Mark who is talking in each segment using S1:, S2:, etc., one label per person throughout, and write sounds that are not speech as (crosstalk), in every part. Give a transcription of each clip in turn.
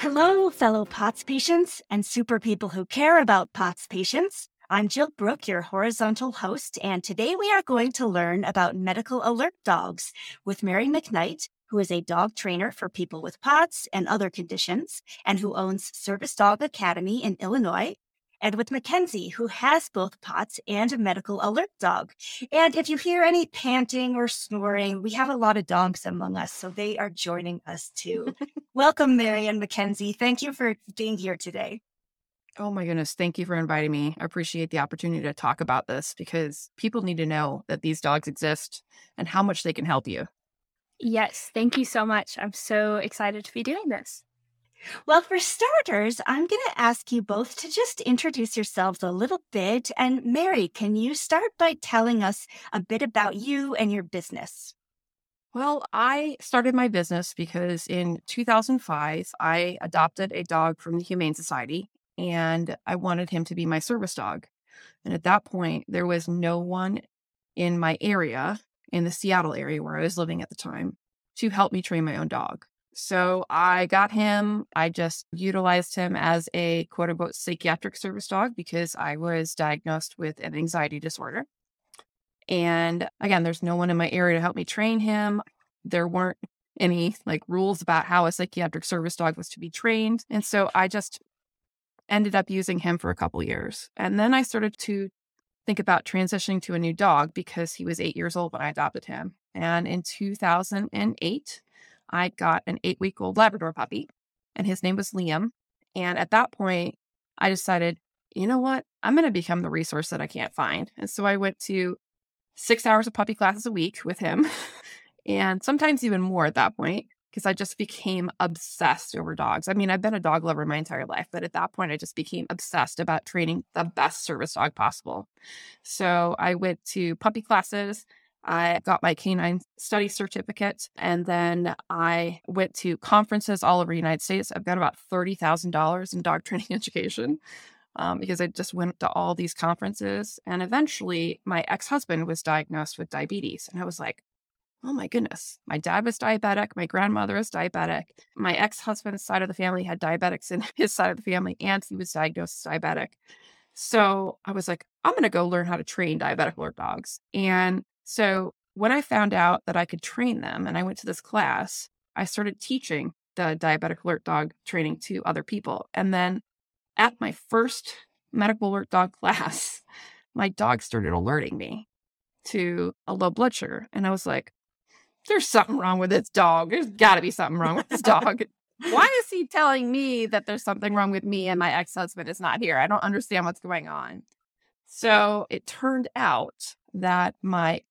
S1: Hello, fellow POTS patients and super people who care about POTS patients. I'm Jill Brook, your horizontal host, and today we are going to learn about medical alert dogs with Mary McNeight, who is a dog trainer for people with POTS and other conditions, and who owns Service Dog Academy in Illinois, and with Makenzie, who has both POTS and a medical alert dog. And if you hear any panting or snoring, we have a lot of dogs among us, so they are joining us too. (laughs) Welcome, Mary and Makenzie. Thank you for being here today.
S2: Oh my goodness. Thank you for inviting me. I appreciate the opportunity to talk about this because people need to know that these dogs exist and how much they can help you.
S3: Yes, thank you so much. I'm so excited to be doing this.
S1: Well, for starters, I'm going to ask you both to just introduce yourselves a little bit. And Mary, can you start by telling us a bit about you and your business?
S2: Well, I started my business because in 2005, I adopted a dog from the Humane Society and I wanted him to be my service dog. And at that point, there was no one in my area, in the Seattle area where I was living at the time, to help me train my own dog. So I got him. I just utilized him as a quote unquote psychiatric service dog because I was diagnosed with an anxiety disorder. And again, there's no one in my area to help me train him. There weren't any like rules about how a psychiatric service dog was to be trained. And so I just ended up using him for a couple years. And then I started to think about transitioning to a new dog because he was eight years old when I adopted him. And in 2008, I got an eight week old Labrador puppy, and his name was Liam. And at that point, I decided, you know what? I'm going to become the resource that I can't find. And so I went to six hours of puppy classes a week with him, (laughs) and sometimes even more at that point, because I just became obsessed over dogs. I mean, I've been a dog lover my entire life, but at that point, I just became obsessed about training the best service dog possible. So I went to puppy classes. I got my canine study certificate and then I went to conferences all over the United States. I've got about $30,000 in dog (laughs) training education um, because I just went to all these conferences. And eventually, my ex husband was diagnosed with diabetes. And I was like, oh my goodness, my dad was diabetic. My grandmother was diabetic. My ex husband's side of the family had diabetics in (laughs) his side of the family, and he was diagnosed as diabetic. So I was like, I'm going to go learn how to train diabetic alert dogs. And so when I found out that I could train them and I went to this class, I started teaching the diabetic alert dog training to other people. And then at my first medical alert dog (laughs) class, my dog started alerting me to a low blood sugar. And I was like, there's something wrong with this dog. There's got to be something wrong with this (laughs) dog. Why is he telling me that there's something wrong with me and my ex husband is not here? I don't understand what's going on. So it turned out that my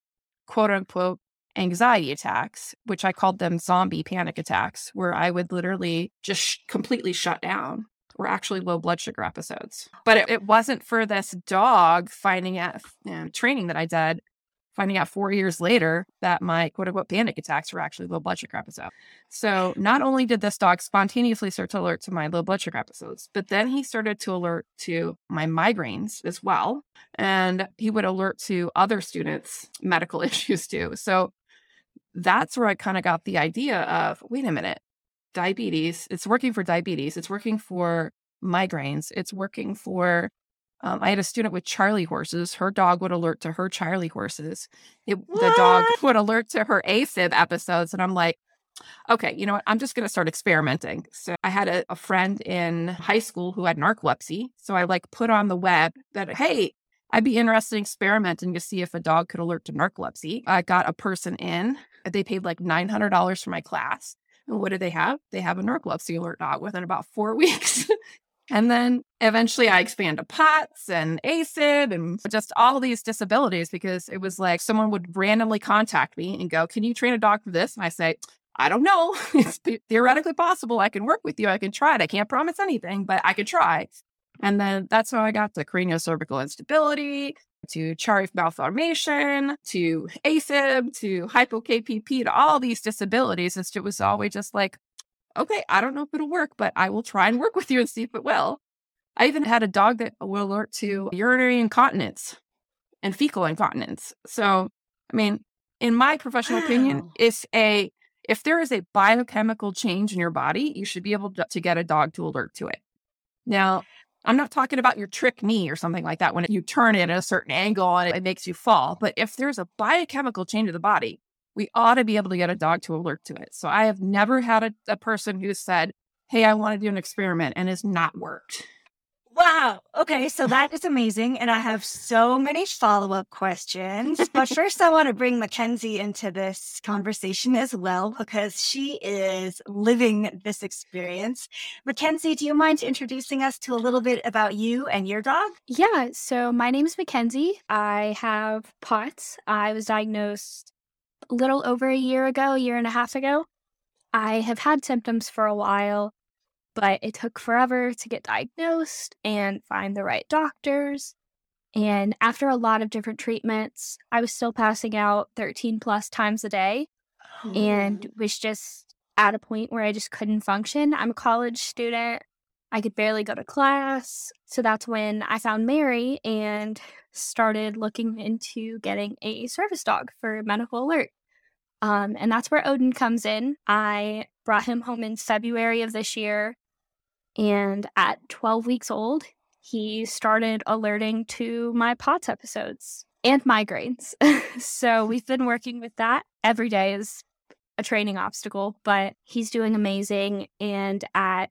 S2: quote unquote anxiety attacks, which I called them zombie panic attacks, where I would literally just sh- completely shut down, were actually low blood sugar episodes. But it, it wasn't for this dog finding out you know, training that I did, finding out four years later that my quote unquote panic attacks were actually low blood sugar episodes. So not only did this dog spontaneously start to alert to my low blood sugar episodes, but then he started to alert to my migraines as well. And he would alert to other students' (laughs) medical (laughs) issues too. So that's where I kind of got the idea of wait a minute, diabetes, it's working for diabetes, it's working for migraines, it's working for. Um, I had a student with Charlie horses. Her dog would alert to her Charlie horses. It, the dog would alert to her AFib episodes. And I'm like, okay, you know what? I'm just going to start experimenting. So I had a, a, friend in high school who had narcolepsy. So I like put on the web that, hey, I'd be interested in experimenting to see if a dog could alert to narcolepsy. I got a person in. They paid like $900 for my class. And what did they have? They have a narcolepsy alert dog within about four (laughs) weeks. And then eventually I expand to POTS and AFib and just all these disabilities because it was like someone would randomly contact me and go, Can you train a dog for this? And I say, I don't know. (laughs) It's theoretically possible. I can work with you. I can try it. I can't promise anything, but I could try. And then that's how I got to craniocervical instability, to Chiari malformation, to AFib, to hypo-KPP, to all these disabilities. It was always just like, okay, I don't know if it'll work, but I will try and work with you and see if it will. I even had a dog that will alert to urinary incontinence and fecal incontinence. So, I mean, in my professional wow. opinion, if a if there is a biochemical change in your body, you should be able to, to get a dog to alert to it. Now, I'm not talking about your trick knee or something like that when you turn it at a certain angle and it makes you fall. But if there's a biochemical change of the body, we ought to be able to get a dog to alert to it. So I have never had a, a person who said, Hey, I want to do an experiment and has not worked.
S1: Wow. Okay. So that is amazing. And I have so many follow up questions. But (laughs) first, I want to bring Makenzie into this conversation as well because she is living this experience. Makenzie, do you mind introducing us to a little bit about you and your dog?
S3: Yeah. So my name is Makenzie. I have POTS. I was diagnosed a little over a year ago, a year and a half ago. I have had symptoms for a while but it took forever to get diagnosed and find the right doctors. And after a lot of different treatments, I was still passing out 13 plus times a day oh. and was just at a point where I just couldn't function. I'm a college student. I could barely go to class. So that's when I found Mary and started looking into getting a service dog for medical alert. Um, and that's where Odin comes in. I brought him home in February of this year. And at 12 weeks old, he started alerting to my POTS episodes and migraines. (laughs) so we've been working with that. Every day is a training obstacle, but he's doing amazing. And at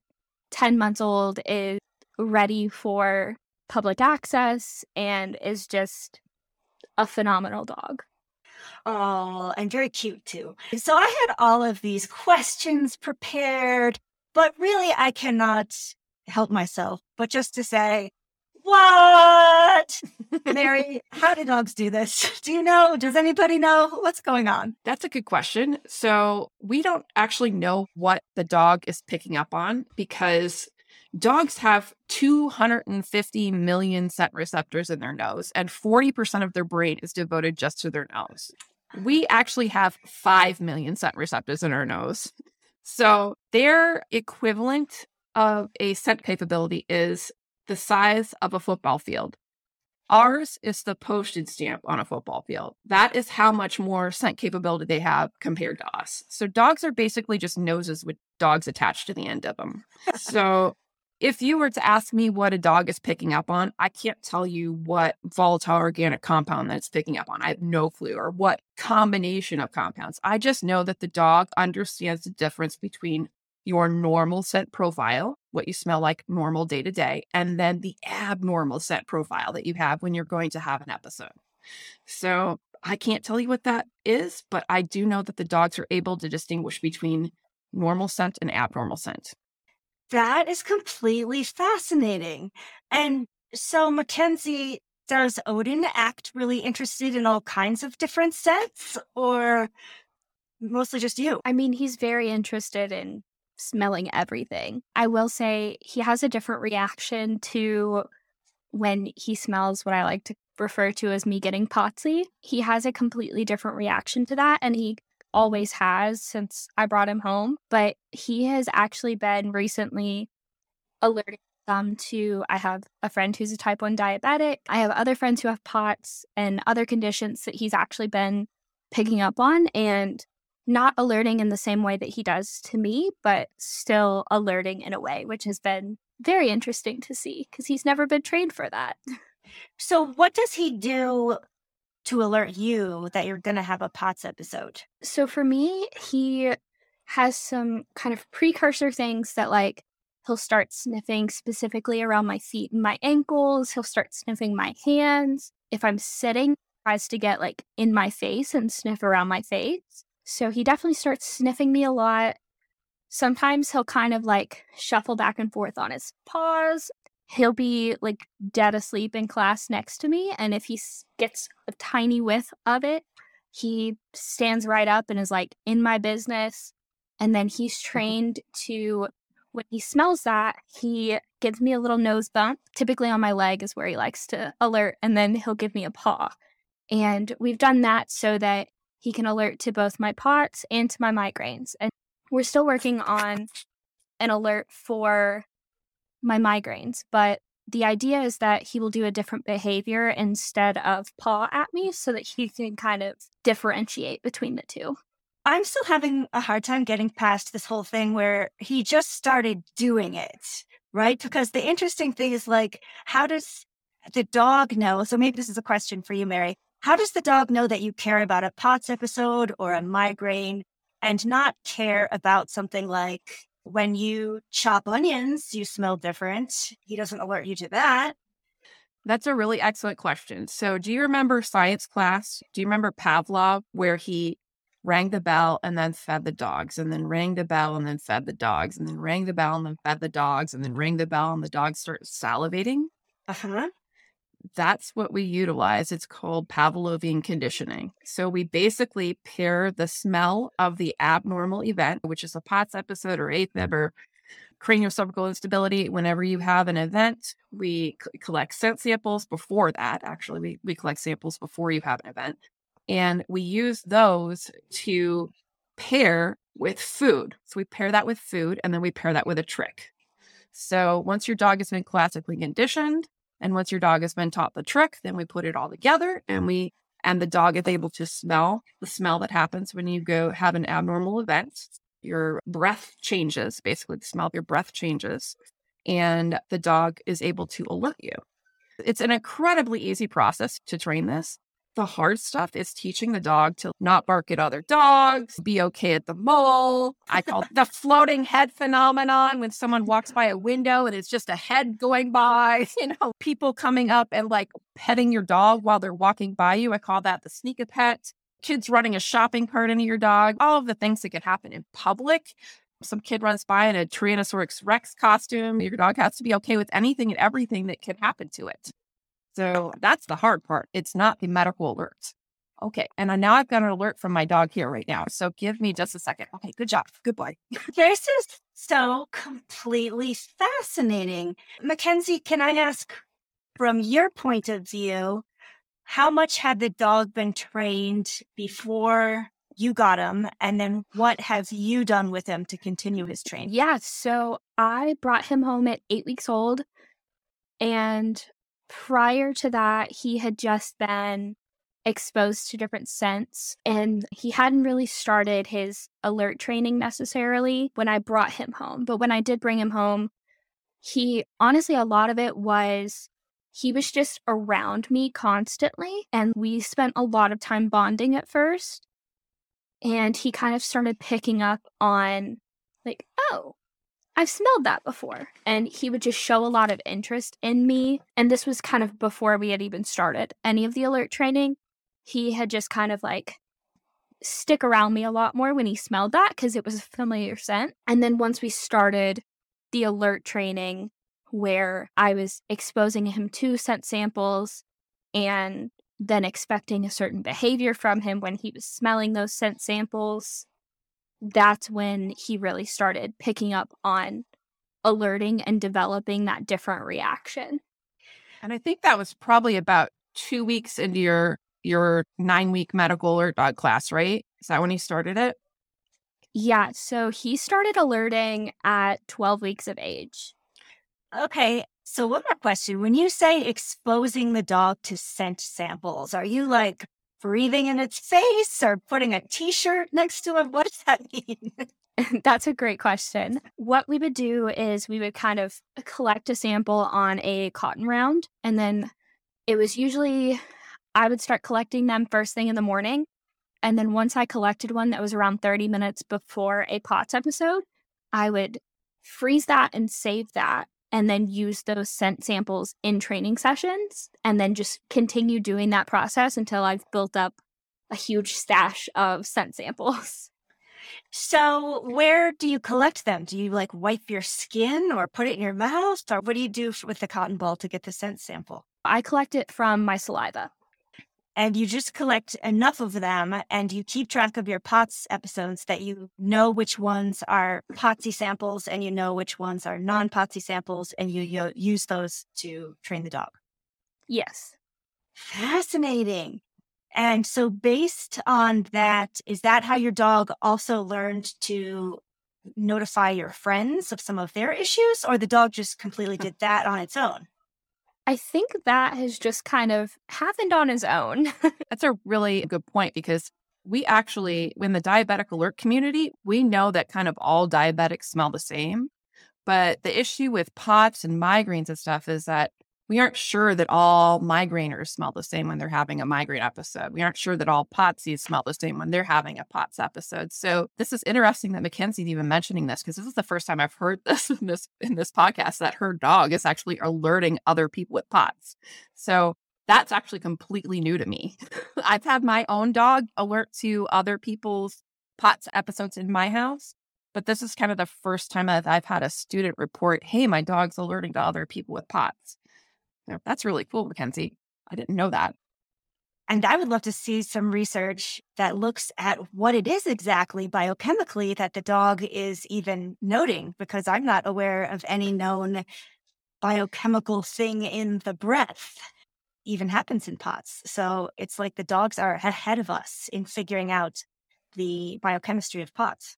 S3: 10 months old, is ready for public access and is just a phenomenal dog.
S1: Oh, and very cute too. So I had all of these questions prepared but really, I cannot help myself but just to say, what? (laughs) Mary, how do dogs do this? (laughs) Do you know? Does anybody know what's going on?
S2: That's a good question. So, we don't actually know what the dog is picking up on because dogs have 250 million scent receptors in their nose, and 40% of their brain is devoted just to their nose. We actually have 5 million scent receptors in our nose. So their equivalent of a scent capability is the size of a football field. Ours is the postage stamp on a football field. That is how much more scent capability they have compared to us. So dogs are basically just noses with dogs attached to the end of them. so if you were to ask me what a dog is picking up on, I can't tell you what volatile organic compound that it's picking up on. I have no clue, or what combination of compounds. I just know that the dog understands the difference between your normal scent profile, what you smell like normal day to day, and then the abnormal scent profile that you have when you're going to have an episode. So I can't tell you what that is, but I do know that the dogs are able to distinguish between normal scent and abnormal scent.
S1: That is completely fascinating. And so, Makenzie, does Odin act really interested in all kinds of different scents or mostly just you?
S3: I mean, he's very interested in smelling everything. I will say he has a different reaction to when he smells what I like to refer to as me getting potsy. He has a completely different reaction to that and he always has since I brought him home, but he has actually been recently alerting them to I have a friend who's a type 1 diabetic. I have other friends who have POTS and other conditions that he's actually been picking up on and not alerting in the same way that he does to me, but still alerting in a way, which has been very interesting to see because he's never been trained for that.
S1: So, what does he do to alert you that you're going to have a POTS episode?
S3: So for me, he has some kind of precursor things that like he'll start sniffing specifically around my feet and my ankles. He'll start sniffing my hands. If I'm sitting, tries to get like in my face and sniff around my face. So he definitely starts sniffing me a lot. Sometimes he'll kind of like shuffle back and forth on his paws he'll be like dead asleep in class next to me. And if he gets a tiny whiff of it, he stands right up and is like, in my business. And then he's (laughs) trained to, when he smells that, he gives me a little nose bump. Typically on my leg is where he likes to alert. And then he'll give me a paw. And we've done that so that he can alert to both my POTS and to my migraines. And we're still working on an alert for my migraines, but the idea is that he will do a different behavior instead of paw at me so that he can kind of differentiate between the two.
S1: I'm still having a hard time getting past this whole thing where he just started doing it, right? Because the interesting thing is like, how does the dog know? So maybe this is a question for you, Mary. How does the dog know that you care about a POTS episode or a migraine and not care about something like when you chop onions, you smell different? He doesn't alert you to that.
S2: That's a really excellent question. So, do you remember science class? Do you remember Pavlov, where he rang the bell and then fed the dogs, and then rang the bell and then fed the dogs, and then rang the bell and then fed the dogs, and then rang the bell and the dogs start salivating?
S1: Uh huh.
S2: That's what we utilize. It's called Pavlovian conditioning. So, we basically pair the smell of the abnormal event, which is a POTS episode or AFib or mm-hmm. craniocervical instability. Whenever you have an event, we c- collect scent samples before that. Actually, we, we collect samples before you have an event. And we use those to pair with food. So we pair that with food and then we pair that with a trick. So once your dog has been classically conditioned and once your dog has been taught the trick, then we put it all together and we and the dog is able to smell the smell that happens when you go have an abnormal event your breath changes, basically, the smell of your breath changes, and the dog is able to alert you. It's an incredibly easy process to train this. The hard stuff is teaching the dog to not bark at other dogs, be okay at the mole. I call the floating head phenomenon when someone walks by a window and it's just a head going by, (laughs) you know, people coming up and like petting your dog while they're walking by you. I call that the sneak a pet kids running a shopping cart into your dog, all of the things that could happen in public. Some kid runs by in a Tyrannosaurus Rex costume. Your dog has to be okay with anything and everything that could happen to it. So that's the hard part. It's not the medical alerts. Okay. And now I've got an alert from my dog here right now. So give me just a second. Okay. Good job. Good boy. (laughs)
S1: This is so completely fascinating. Mackenzie, can I ask from your point of view, how much had the dog been trained before you got him? And then what have you done with him to continue his training?
S3: Yeah, so I brought him home at eight weeks old. And prior to that, he had just been exposed to different scents and he hadn't really started his alert training necessarily when I brought him home. But when I did bring him home, he honestly, a lot of it was he was just around me constantly. And we spent a lot of time bonding at first. And he kind of started picking up on, like, oh, I've smelled that before. And he would just show a lot of interest in me. And this was kind of before we had even started any of the alert training. He had just kind of like stick around me a lot more when he smelled that because it was a familiar scent. And then once we started the alert training, where I was exposing him to scent samples and then expecting a certain behavior from him when he was smelling those scent samples, that's when he really started picking up on alerting and developing that different reaction.
S2: And I think that was probably about two weeks into your your nine week medical alert dog class, right? Is that when he started it?
S3: Yeah, so he started alerting at 12 weeks of age.
S1: Okay. So, one more question. When you say exposing the dog to scent samples, are you like breathing in its face or putting a t shirt next to it? (laughs) What does that mean? (laughs)
S3: That's a great question. What we would do is we would kind of collect a sample on a cotton round, and then it was usually I would start collecting them first thing in the morning. And then once I collected one that was around 30 minutes before a POTS episode, I would freeze that and save that and then use those scent samples in training sessions and then just continue doing that process until I've built up a huge stash of scent samples. (laughs)
S1: So, where do you collect them? Do you like wipe your skin or put it in your mouth? Or what do you do with the cotton ball to get the scent sample?
S3: I collect it from my saliva.
S1: And you just collect enough of them and you keep track of your POTS episodes that you know which ones are POTSy samples and you know which ones are non POTSy samples and you, you use those to train the dog.
S3: Yes.
S1: Fascinating. And so, based on that, is that how your dog also learned to notify your friends of some of their issues, or the dog just completely (laughs) did that on its own?
S3: I think that has just kind of happened on its own. (laughs)
S2: That's a really good point because we actually, in the diabetic alert community, we know that kind of all diabetics smell the same. But the issue with POTS and migraines and stuff is that we aren't sure that all migraineurs smell the same when they're having a migraine episode. We aren't sure that all POTSies smell the same when they're having a POTS episode. So this is interesting that Makenzie's even mentioning this because this is the first time I've heard (laughs) this in this in this podcast that her dog is actually alerting other people with POTS. So that's actually completely new to me. (laughs) I've had my own dog alert to other people's POTS episodes in my house. But this is kind of the first time that I've had a student report, hey, my dog's alerting to other people with POTS. That's really cool, Makenzie. I didn't know that.
S1: And I would love to see some research that looks at what it is exactly biochemically that the dog is even noting, because I'm not aware of any known biochemical thing in the breath even happens in POTS. So it's like the dogs are ahead of us in figuring out the biochemistry of POTS.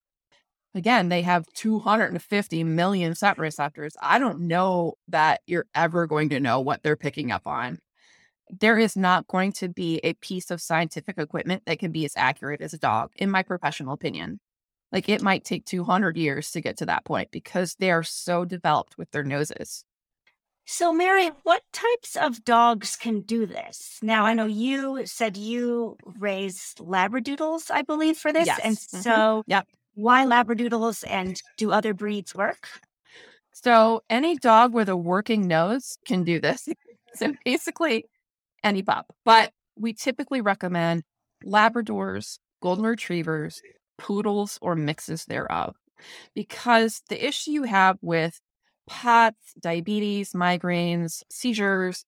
S2: Again, they have 250 million scent receptors. I don't know that you're ever going to know what they're picking up on. There is not going to be a piece of scientific equipment that can be as accurate as a dog, in my professional opinion. Like it might take 200 years to get to that point because they are so developed with their noses.
S1: So, Mary, what types of dogs can do this? Now, I know you said you raised Labradoodles, I believe, for this.
S2: Yes.
S1: And
S2: Mhm.
S1: so,
S2: Yep.
S1: Why Labradoodles and do other breeds work?
S2: So any dog with a working nose can do this. (laughs) so basically any pup. But we typically recommend Labradors, Golden Retrievers, Poodles, or mixes thereof. Because the issue you have with POTS, diabetes, migraines, seizures,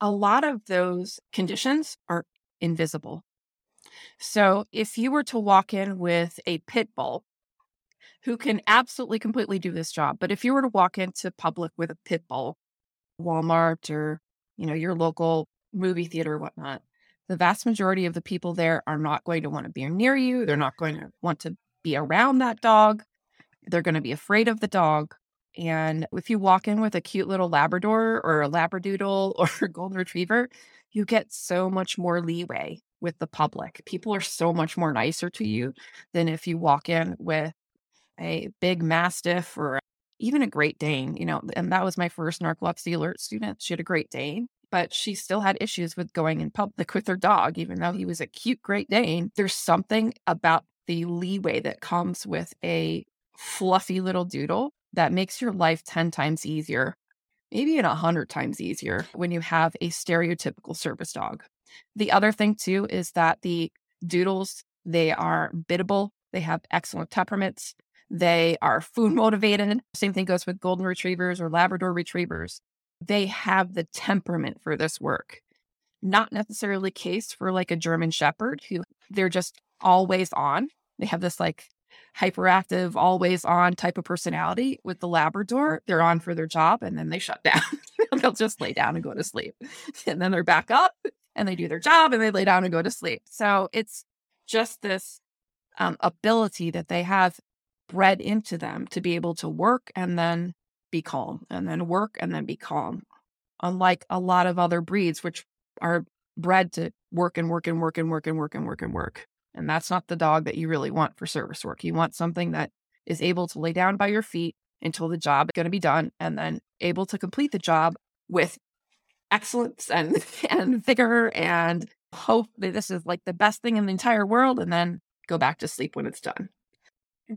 S2: a lot of those conditions are invisible. So if you were to walk in with a pit bull who can absolutely completely do this job. But if you were to walk into public with a pit bull, Walmart or, you know, your local movie theater or whatnot, the vast majority of the people there are not going to want to be near you. They're not going to want to be around that dog. They're going to be afraid of the dog. And if you walk in with a cute little Labrador or a Labradoodle (laughs) or a Golden Retriever, you get so much more leeway with the public. People are so much more nicer to you than if you walk in with a big mastiff or even a great dane you know and that was my first narcolepsy alert student she had a great dane but she still had issues with going in public with her dog even though he was a cute great dane. There's something about the leeway that comes with a fluffy little doodle that makes your life 10 times easier maybe even 100 times easier when you have a stereotypical service dog. The other thing too is that the doodles they are biddable they have excellent temperaments they are food (laughs) motivated. Same thing goes with golden retrievers or Labrador retrievers. They have the temperament for this work. Not necessarily case for like a German Shepherd who they're just always on. They have this like hyperactive, always on type of personality. With the Labrador, they're on for their job and then they shut (laughs) down. (laughs) They'll just lay down and go to sleep. And then they're back up and they do their job and they lay down and go to sleep. So it's just this um, ability that they have bred into them to be able to work and then be calm and then work and then be calm. Unlike a lot of other breeds, which are bred to work and work and work and work and work and work and work. And that's not the dog that you really want for service work. You want something that is able to lay down by your feet until the job is going to be done and then able to complete the job with excellence and, (laughs) and vigor and hope that this is like the best thing in the entire world and then go back to sleep when it's done.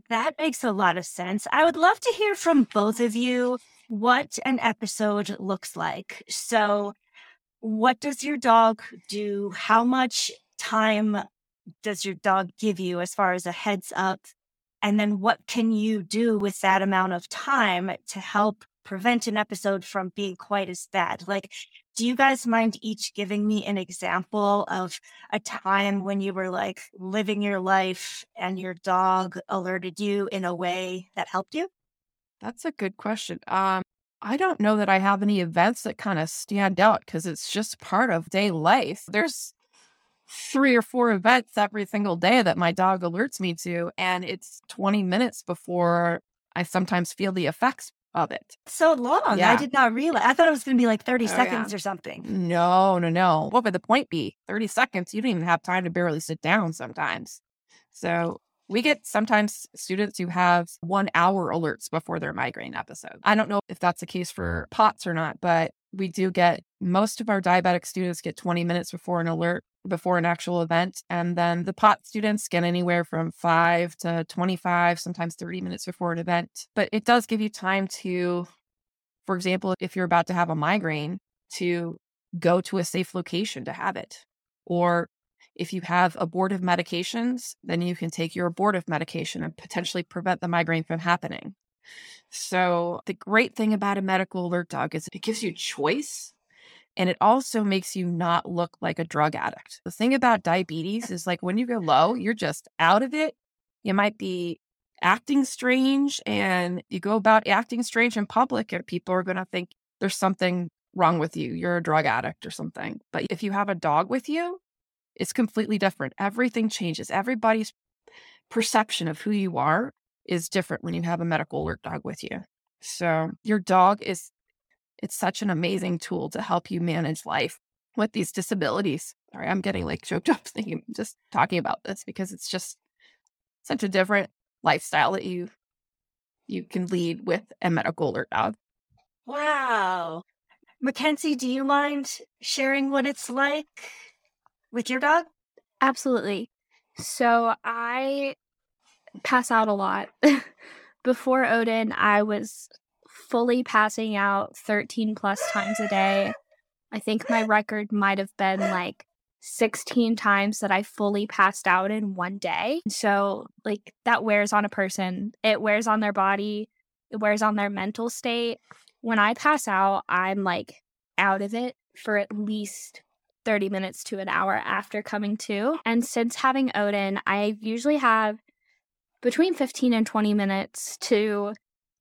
S1: That makes a lot of sense. I would love to hear from both of you what an episode looks like. So, what does your dog do? How much time does your dog give you as far as a heads up? And then, what can you do with that amount of time to help prevent an episode from being quite as bad. Like, do you guys mind each giving me an example of a time when you were like living your life and your dog alerted you in a way that helped you?
S2: That's a good question. Um, I don't know that I have any events that kind of stand out because it's just part of day life. There's three or four events every single day that my dog alerts me to, and it's 20 minutes before I sometimes feel the effects of it.
S1: So long. Yeah. I did not realize. I thought it was going to be like 30
S2: oh,
S1: seconds
S2: yeah.
S1: or something.
S2: No, no, no. What would the point be? 30 seconds. You don't even have time to barely sit down sometimes. So we get sometimes students who have one hour alerts before their migraine episode. I don't know if that's the case for POTS or not, but we do get most of our diabetic students get 20 minutes before an alert, before an actual event. And then the POT students get anywhere from five to 25, sometimes 30 minutes before an event. But it does give you time to, for example, if you're about to have a migraine, to go to a safe location to have it. Or if you have abortive medications, then you can take your abortive medication and potentially prevent the migraine from happening. So, the great thing about a medical alert dog is it gives you choice and it also makes you not look like a drug addict. The thing about diabetes is like when you go low, you're just out of it. You might be acting strange and you go about acting strange in public, and people are going to think there's something wrong with you. You're a drug addict or something. But if you have a dog with you, it's completely different. Everything changes. Everybody's perception of who you are is different when you have a medical alert dog with you. So your dog is it's such an amazing tool to help you manage life with these disabilities. Sorry, I'm getting like choked (laughs) up thinking just talking about this because it's just such a different lifestyle that you you can lead with a medical alert dog.
S1: Wow. Makenzie, do you mind sharing what it's like with your dog?
S3: Absolutely. So I pass out a lot. (laughs) Before Odin, I was fully passing out 13 plus times a day. I think my record might have been like 16 times that I fully passed out in one day. So, like, that wears on a person, it wears on their body, it wears on their mental state. When I pass out, I'm like out of it for at least 30 minutes to an hour after coming to. And since having Odin, I usually have between 15 and 20 minutes to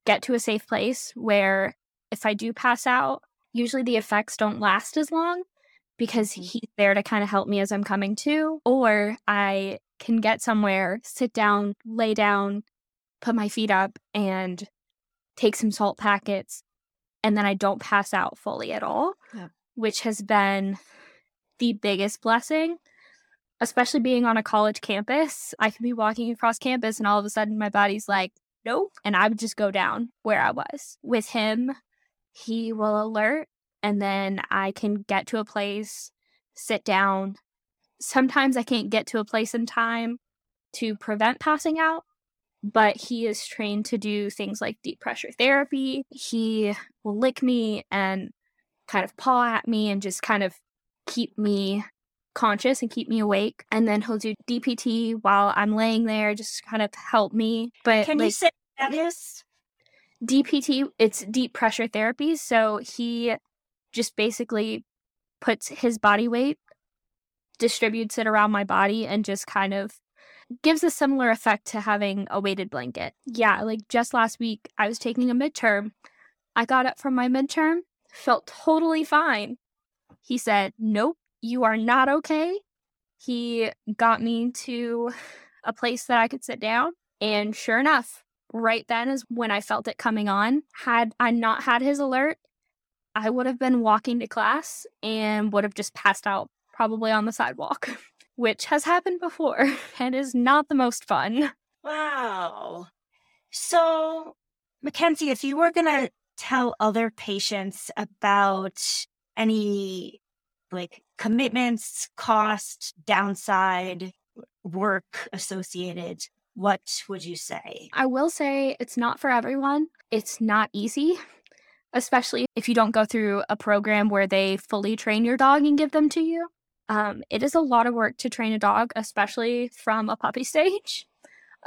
S3: get to a safe place where if I do pass out, usually the effects don't last as long because he's there to kind of help me as I'm coming to, or I can get somewhere, sit down, lay down, put my feet up, and take some salt packets, and then I don't pass out fully at all, yeah. which has been the biggest blessing, especially being on a college campus. I could be walking across campus, and all of a sudden, my body's like, nope. And I would just go down where I was. With him, he will alert and then I can get to a place, sit down. Sometimes I can't get to a place in time to prevent passing out, but he is trained to do things like deep pressure therapy. He will lick me and kind of paw at me and just kind of keep me conscious and keep me awake. And then he'll do DPT while I'm laying there, just kind of help me. But
S1: can like, you say that is?
S3: DPT, it's deep pressure therapy. So he just basically puts his body weight, distributes it around my body, and just kind of gives a similar effect to having a weighted blanket. Yeah, like just last week, I was taking a midterm. I got up from my midterm, felt totally fine. He said, Nope, you are not okay. He got me to a place that I could sit down. And sure enough, right then is when I felt it coming on. Had I not had his alert, I would have been walking to class and would have just passed out probably on the sidewalk, (laughs) which has happened before (laughs) and is not the most fun.
S1: Wow. So, Makenzie, if you were going to tell other patients about any like commitments, cost, downside, work associated, what would you say?
S3: I will say it's not for everyone. It's not easy, especially if you don't go through a program where they fully train your dog and give them to you. Um, it is a lot of work to train a dog, especially from a puppy (laughs) stage.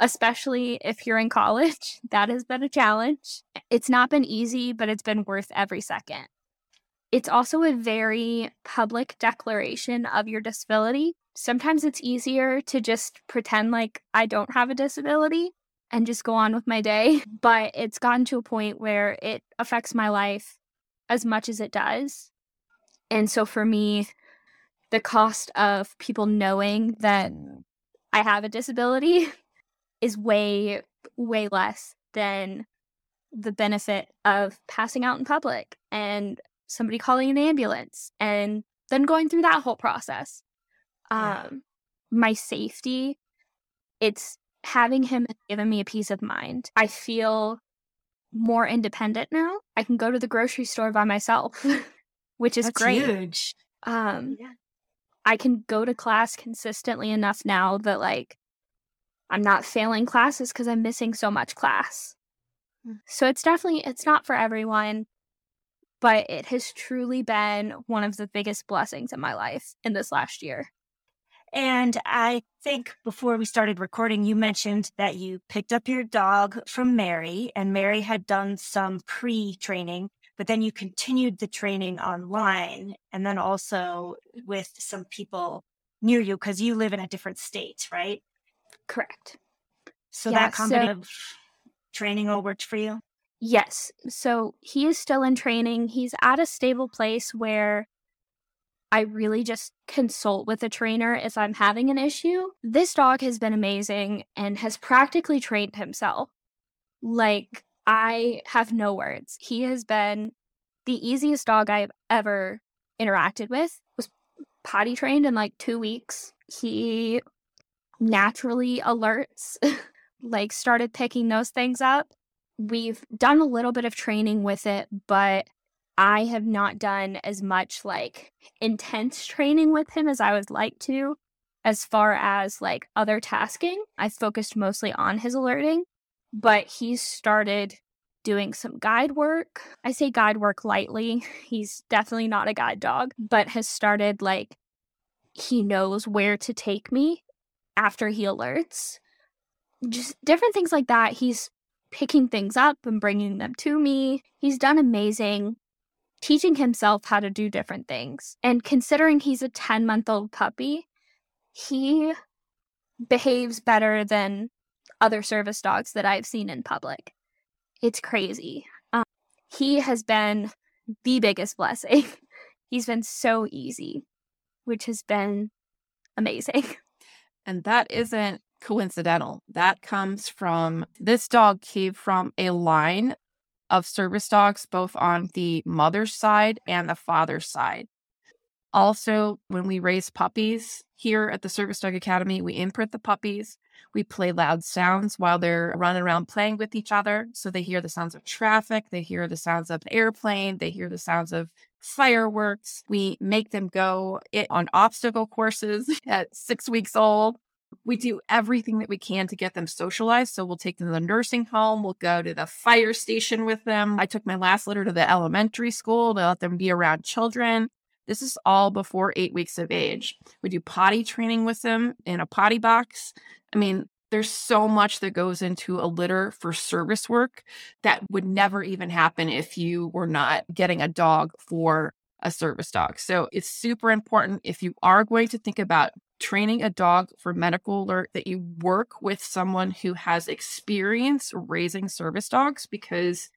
S3: especially if you're in college. That has been a challenge. It's not been easy, but it's been worth every second. It's also a very public declaration of your disability. Sometimes it's easier to just pretend like I don't have a disability and just go on with my day, mm-hmm. but it's gotten to a point where it affects my life as much as it does. And so for me, the cost of people knowing that mm. I have a disability (laughs) is way, way less than the benefit of passing out in public and somebody calling an ambulance and then going through that whole process. Yeah. Um, my safety, it's having him given me a peace of mind. I feel more independent now. I can go to the grocery store by myself, (laughs) which is
S1: That's
S3: great.
S1: Huge.
S3: Um, yeah. I can go to class consistently enough now that like I'm not failing classes because I'm missing so much class. Mm. So it's definitely it's not for everyone, but it has truly been one of the biggest blessings in my life in this last year.
S1: And I think before we started recording, you mentioned that you picked up your dog from Mary, and Mary had done some pre training, but then you continued the training online and then also with some people near you because you live in a different state, right?
S3: Correct.
S1: So yeah, that kind so, of training all worked for you?
S3: Yes. So he is still in training. He's at a stable place where I really just consult with a trainer if I'm having an issue. This dog has been amazing and has practically trained himself. Like, I have no words. He has been the easiest dog I've ever interacted with. Was potty trained in like 2 weeks. He naturally alerts, (laughs) like started picking those things up. We've done a little bit of training with it, but I have not done as much like intense training with him as I would like to. As far as like other tasking, I focused mostly on his alerting, but he's started doing some guide work. I say guide work lightly. (laughs) He's definitely not a guide dog, but has started like he knows where to take me after he alerts. Just different things like that. He's picking things up and bringing them to me. He's done amazing teaching himself how to do different things. And considering he's a 10 month old puppy, he behaves better than other service dogs that I've seen in public. It's crazy. Um, he has been the biggest blessing. (laughs) He's been so easy, which has been amazing.
S2: And that isn't coincidental. That comes from this dog came from a line of service dogs, both on the mother's side and the father's side. Also, when we raise puppies here at the Service Dog Academy, we imprint the puppies. We play loud sounds while they're running around playing with each other. So they hear the sounds of traffic, they hear the sounds of an airplane, they hear the sounds of fireworks. We make them go eh, on obstacle courses (laughs) at six weeks old. We do everything that we can to get them socialized. So we'll take them to the nursing home. We'll go to the fire station with them. I took my last litter to the elementary school to let them be around children. This is all before eight weeks of age. We do potty training with them in a potty box. I mean, there's so much that goes into a litter for service work that would never even happen if you were not getting a dog for a service dog. So it's super important if you are going to think about training a dog for medical alert that you work with someone who has experience raising service dogs because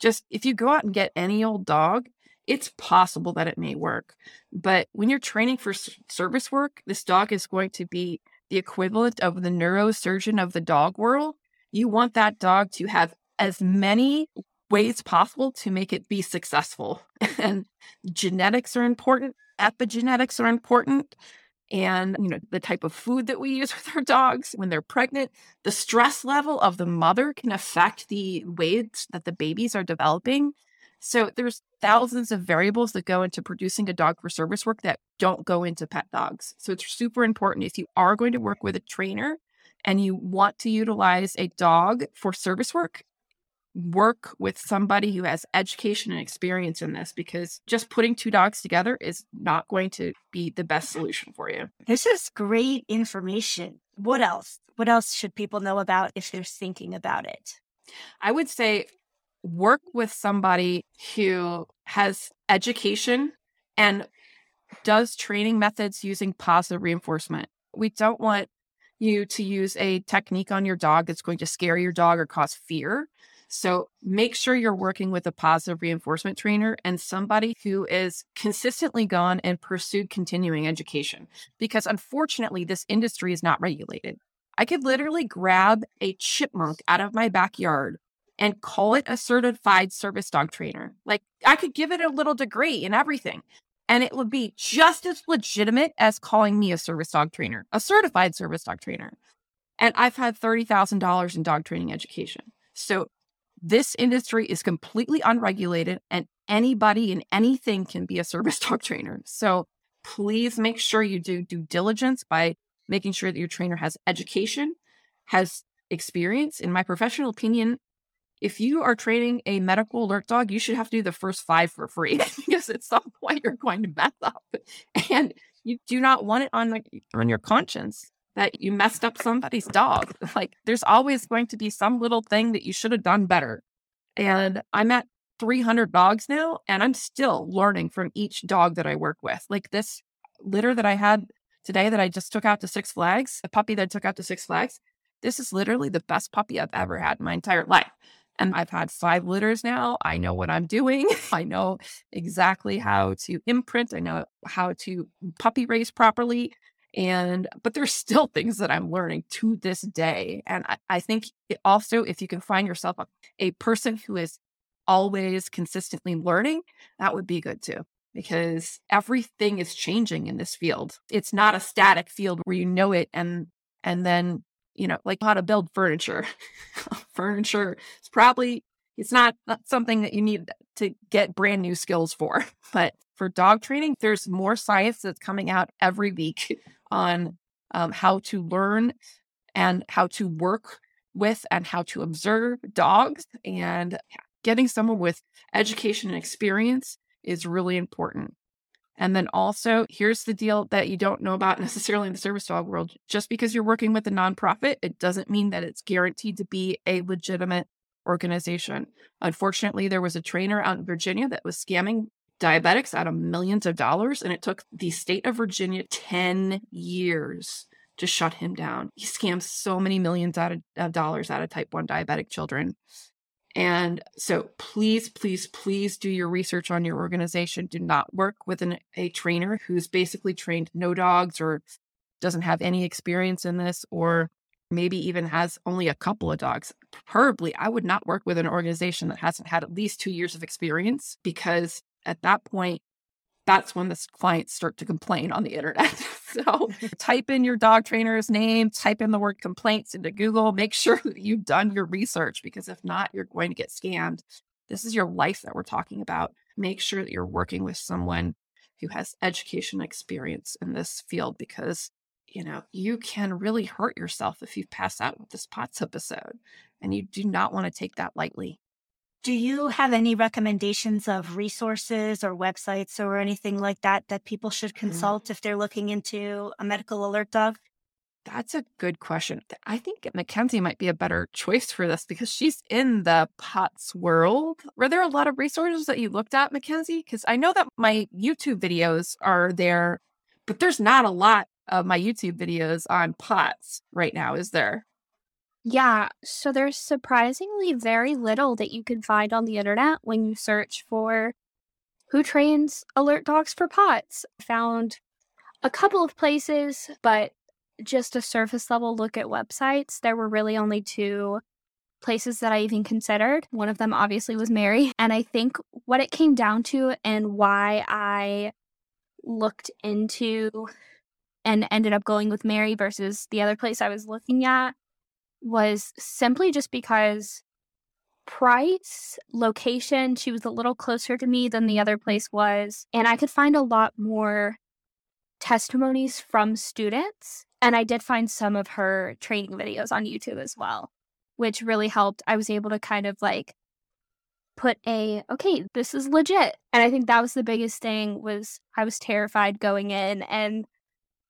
S2: just if you go out and get any old dog, it's possible that it may work. But when you're training for service work, this dog is going to be the equivalent of the neurosurgeon of the dog world. You want that dog to have as many ways possible to make it be successful. (laughs) and genetics are important, epigenetics are important and you know the type of food that we use (laughs) with our dogs when they're pregnant the stress level of the mother can affect the ways that the babies are developing. So there's thousands of variables that go into producing a dog for service work that don't go into pet dogs. So it's super important if you are going to work with a trainer and you want to utilize a dog for service work work with somebody who has education and experience in this because just putting two dogs together is not going to be the best solution for you.
S1: This is great information. What else? What else should people know about if they're thinking about it?
S2: I would say work with somebody who has education and does training methods using positive reinforcement. We don't want you to use a technique on your dog that's going to scare your dog or cause fear. So make sure you're working with a positive reinforcement trainer and somebody who is consistently gone and pursued continuing education. Because unfortunately, this industry is not regulated. I could literally grab a chipmunk out of my backyard and call it a certified service dog trainer. Like I could give it a little degree and everything. And it would be just as legitimate as calling me a service dog trainer, a certified service dog trainer. And I've had $30,000 in dog training education. So this industry is completely unregulated and anybody and anything can be a service (laughs) dog trainer. So please make sure you do due diligence by making sure that your trainer has education, has experience. In my professional opinion, if you are training a medical alert dog, you should have to do the first five for free (laughs) because at some point you're going to mess up. And you do not want it on the, on your conscience that you messed up somebody's dog. (laughs) Like there's always going to be some little thing that you should have done better. And I'm at 300 dogs now, and I'm still learning from each dog that I work with. Like this litter that I had today that I just took out to Six Flags, a puppy that I took out to Six Flags. This is literally the best puppy I've ever had in my entire life. And I've had five litters now. I know what I'm doing. (laughs) I know exactly how to imprint. I know how to puppy raise properly. And, but there's still things that I'm learning to this day. And I, I think also, if you can find yourself a, a person who is always consistently learning, that would be good too because everything is changing in this field. It's not a static field where you know it and and then you know, like how to build furniture. (laughs) furniture is probably it's not, not something that you need to get brand new skills for. (laughs) But for dog training, there's more science that's coming out every week (laughs) on um, how to learn and how to work with and how to observe dogs. And getting someone with education and experience is really important. And then also, here's the deal that you don't know about (laughs) necessarily in the service dog world. Just because you're working with a nonprofit, it doesn't mean that it's guaranteed to be a legitimate organization. Unfortunately, there was a trainer out in Virginia that was scamming diabetics out of millions of dollars, and it took the state of Virginia 10 years to shut him down. He scammed so many millions out of, of dollars out of type 1 diabetic children. And so please, please, please do your research on your organization. Do not work with an, a trainer who's basically trained no dogs or doesn't have any experience in this or maybe even has only a couple of dogs. Preferably, I would not work with an organization that hasn't had at least two years of experience because at that point, that's when the clients start to complain on the internet. (laughs) so (laughs) type in your dog trainer's name, type in the word complaints into Google, make sure (laughs) that you've done your research because if not, you're going to get scammed. This is your life that we're talking about. Make sure that you're working with someone who has education experience in this field because you know you can really hurt yourself if you pass out with this POTS episode and you do not want to take that lightly
S1: do you have any recommendations of resources or websites or anything like that that people should mm. consult if they're looking into a medical alert dog?
S2: That's a good question. I think Makenzie might be a better choice for this because she's in the POTS world. Were there a lot of resources that you looked at, Makenzie? Because I know that my YouTube videos are there, but there's not a lot of my YouTube videos on POTS right now, is there?
S3: Yeah, so there's surprisingly very little that you can find on the internet when you search for who trains alert dogs for POTS. Found a couple of places, but just a surface level look at websites. There were really only two places that I even considered. One of them obviously was Mary. And I think what it came down to and why I looked into and ended up going with Mary versus the other place I was looking at was simply just because price, location, she was a little closer to me than the other place was. And I could find a lot more testimonies from students. And I did find some of her training videos on YouTube as well, which really helped. I was able to kind of like put a okay this is legit and i think that was the biggest thing was i was terrified going in and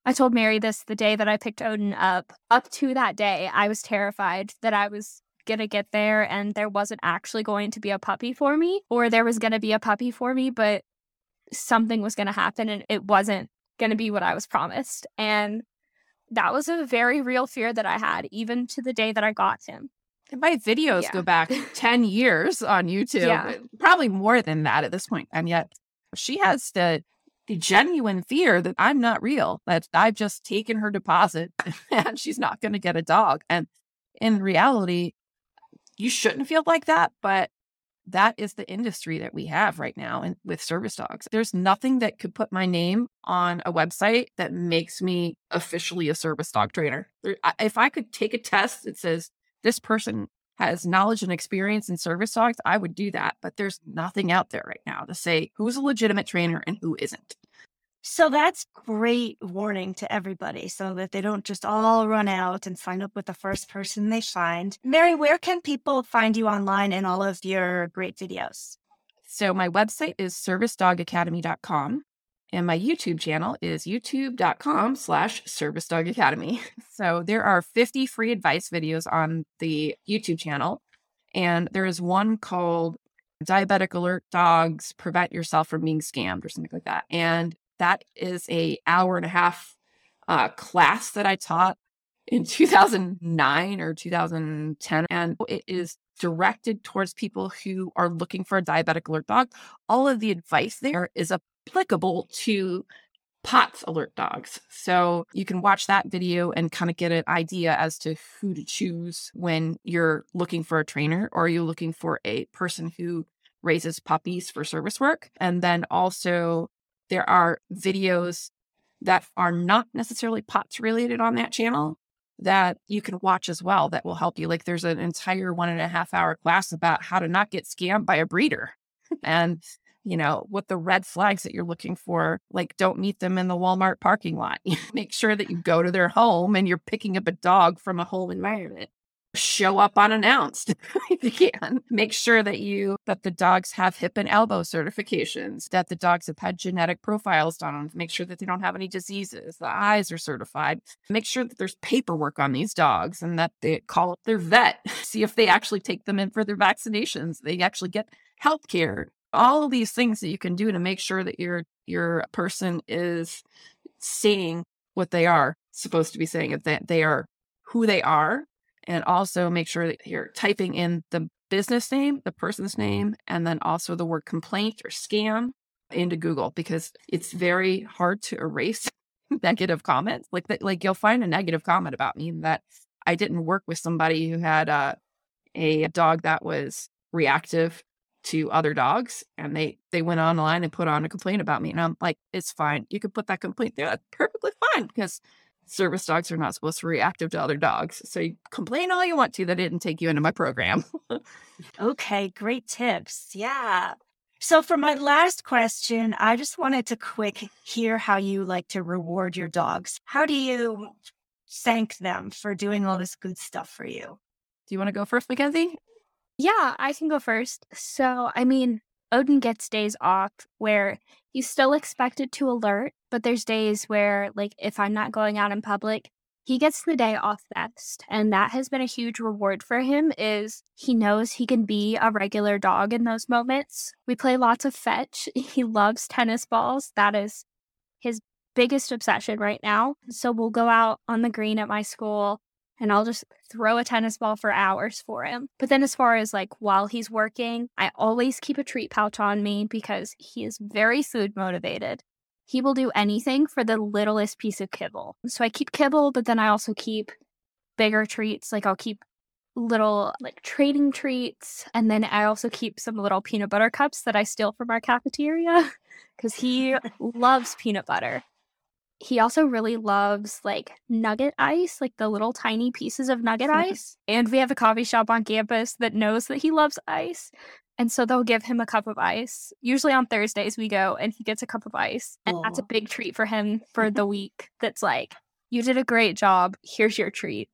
S3: I told Mary this the day that I picked Odin up. Up to that day, I was terrified that I was going to get there and there wasn't actually going to be a puppy for me, or there was going to be a puppy for me, but something was going to happen and it wasn't going to be what I was promised. And that was a very real fear that I had, even to the day that I got him.
S2: And my videos
S3: Yeah.
S2: go back (laughs) 10 years on YouTube,
S3: Yeah.
S2: probably more than that at this point. And yet she has the, the genuine fear that I'm not real, that I've just taken her deposit (laughs) and she's not going to get a dog. And in reality, you shouldn't feel like that, but that is the industry that we have right now and with service dogs. There's nothing that could put my name on a website that makes me officially a service dog trainer. If I could take a test that says this person has knowledge and experience in service dogs, I would do that. But there's nothing out there right now to say who's a legitimate trainer and who isn't.
S1: So that's great warning to everybody so that they don't just all run out and sign up with the first person they find. Mary, where can people find you online and all of your great videos?
S2: So my website is servicedogacademy.com and my YouTube channel is youtube.com slash service dog academy. (laughs) So there are 50 free advice videos on the YouTube channel. And there is one called Diabetic Alert Dogs Prevent Yourself from Being Scammed or something like that. And that is a hour and a half uh, class that I taught in (laughs) 2009 or 2010. And it is directed towards people who are looking for a diabetic alert dog. All of the advice there is applicable to POTS alert dogs. So you can watch that video and kind of get an idea as to who to choose when you're looking for a trainer or you're looking for a person who raises puppies for service work. And then also, there are videos that are not necessarily POTS related on that channel that you can watch as well that will help you. Like there's an entire one and a half hour class about how to not get scammed by a breeder and, you know, what the red flags that you're looking for. Like don't meet them in the Walmart parking lot. (laughs) Make sure that you go to their home and you're picking up a dog from a home environment. Show up unannounced if (laughs) you can. Make sure that you that the dogs have hip and elbow certifications, that the dogs have had genetic profiles done. Make sure that they don't have any diseases. The eyes are certified. Make sure that there's paperwork on these dogs and that they call up their vet. (laughs) See if they actually take them in for their vaccinations. They actually get health care. All of these things that you can do to make sure that your your person is saying what they are supposed to be saying, that they are who they are and also make sure that you're typing in the business name, the person's name, and then also the word complaint or scam into Google because it's very hard to erase (laughs) negative comments. Like that, like you'll find a negative comment about me that I didn't work with somebody who had a a dog that was reactive to other dogs and they they went online and put on a complaint about me and I'm like it's fine you can put that complaint there that's perfectly fine because service dogs are not supposed to be reactive to other dogs. So you complain all you want to that didn't take you into my program.
S1: Okay, great tips. Yeah. So for my last question, I just wanted to quick hear how you like to reward your dogs. How do you thank them for doing all this good stuff for you?
S2: Do you want to go first, Makenzie?
S3: Yeah, I can go first. So, I mean, Odin gets days off where he's still expected to alert, but there's days where, like, if I'm not going out in public, he gets the day off best. And that has been a huge reward for him is he knows he can be a regular dog in those moments. We play lots of fetch. (laughs) He loves tennis balls. That is his biggest obsession right now. So we'll go out on the green at my school and I'll just throw a tennis ball for hours for him. But then, as far as like while he's working, I always keep a treat pouch on me because he is very food motivated. He will do anything for the littlest piece of kibble. So I keep kibble, but then I also keep bigger treats. Like I'll keep little like trading treats. And then I also keep some little peanut butter cups that I steal from our cafeteria (laughs) because he (laughs) loves peanut butter he also really loves like nugget ice, like the little tiny pieces of nugget (laughs) ice. And we have a coffee shop on campus that knows that he loves ice. And so they'll give him a cup of ice. Usually on Thursdays, we go and he gets a cup of ice. And that's a big treat for him for (laughs) the week. That's like, you did a great job. Here's your treat.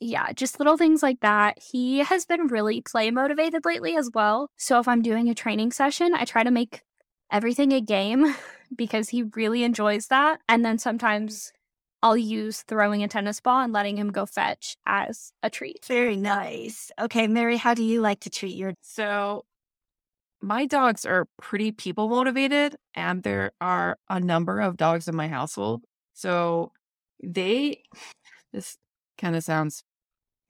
S3: Yeah, just little things like that. He has been really play motivated lately as well. So if I'm doing a training session, I try to make everything a game (laughs) because he really enjoys that. And then sometimes I'll use throwing a tennis ball and letting him go fetch as a treat.
S1: Very nice. Okay, Mary, how do you like to treat your
S2: So my dogs are pretty people motivated, and there are a number of dogs in my household. So they, (sighs) this kind of sounds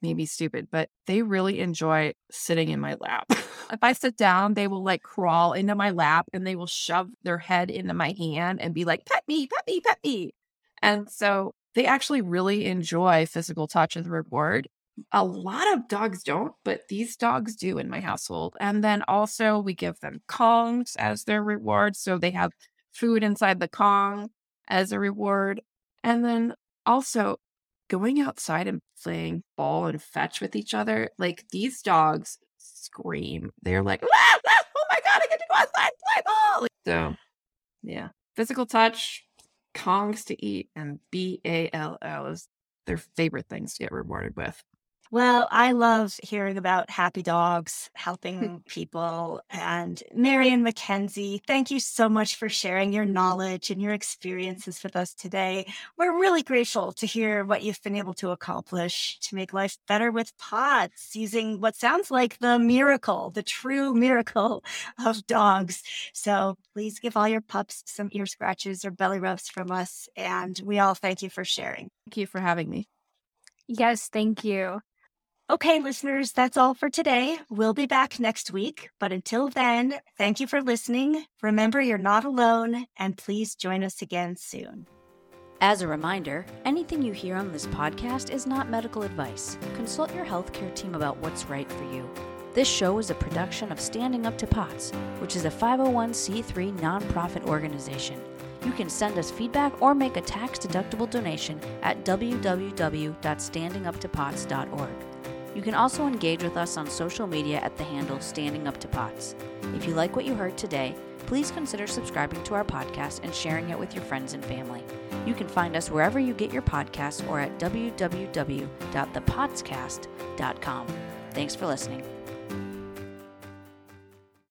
S2: maybe stupid, but they really enjoy sitting in my lap. (laughs) if I sit down, they will like crawl into my lap and they will shove their head into my hand and be like, pet me, pet me, pet me. And so they actually really enjoy physical touch as a reward. A lot of dogs don't, but these dogs do in my household. And then also we give them Kongs as their reward. So they have food inside the Kong as a reward. And then also going outside and playing ball and fetch with each other. Like these dogs scream. They're like, ah, (laughs) ah, oh my God, I get to go outside and play ball. Like, so yeah, physical touch, Kongs to eat, and B A L L is their favorite things to get rewarded with.
S1: Well, I love hearing about happy dogs (laughs) helping people. And Marion Makenzie, thank you so much for sharing your knowledge and your experiences with us today. We're really grateful to hear what you've been able to accomplish to make life better with POTS using what sounds like the miracle, the true miracle (laughs) of dogs. So please give all your pups some ear scratches or belly rubs from us. And we all thank you for sharing.
S2: Thank you for having me.
S3: Yes, thank you.
S1: Okay, listeners, that's all for today. We'll be back next week. But until then, thank you for listening. Remember, you're not alone, and please join us again soon.
S4: As a reminder, anything you hear on this podcast is not medical advice. Consult your healthcare team about what's right for you. This show is a production of Standing Up to POTS, which is a 501c3 nonprofit organization. You can send us feedback or make a tax deductible donation at www.standinguptopots.org. You can also engage with us on social media at the handle Standing Up to Pots. If you like what you heard today, please consider subscribing to our podcast and sharing it with your friends and family. You can find us wherever you get your podcasts or at www.thepotscast.com. Thanks for listening.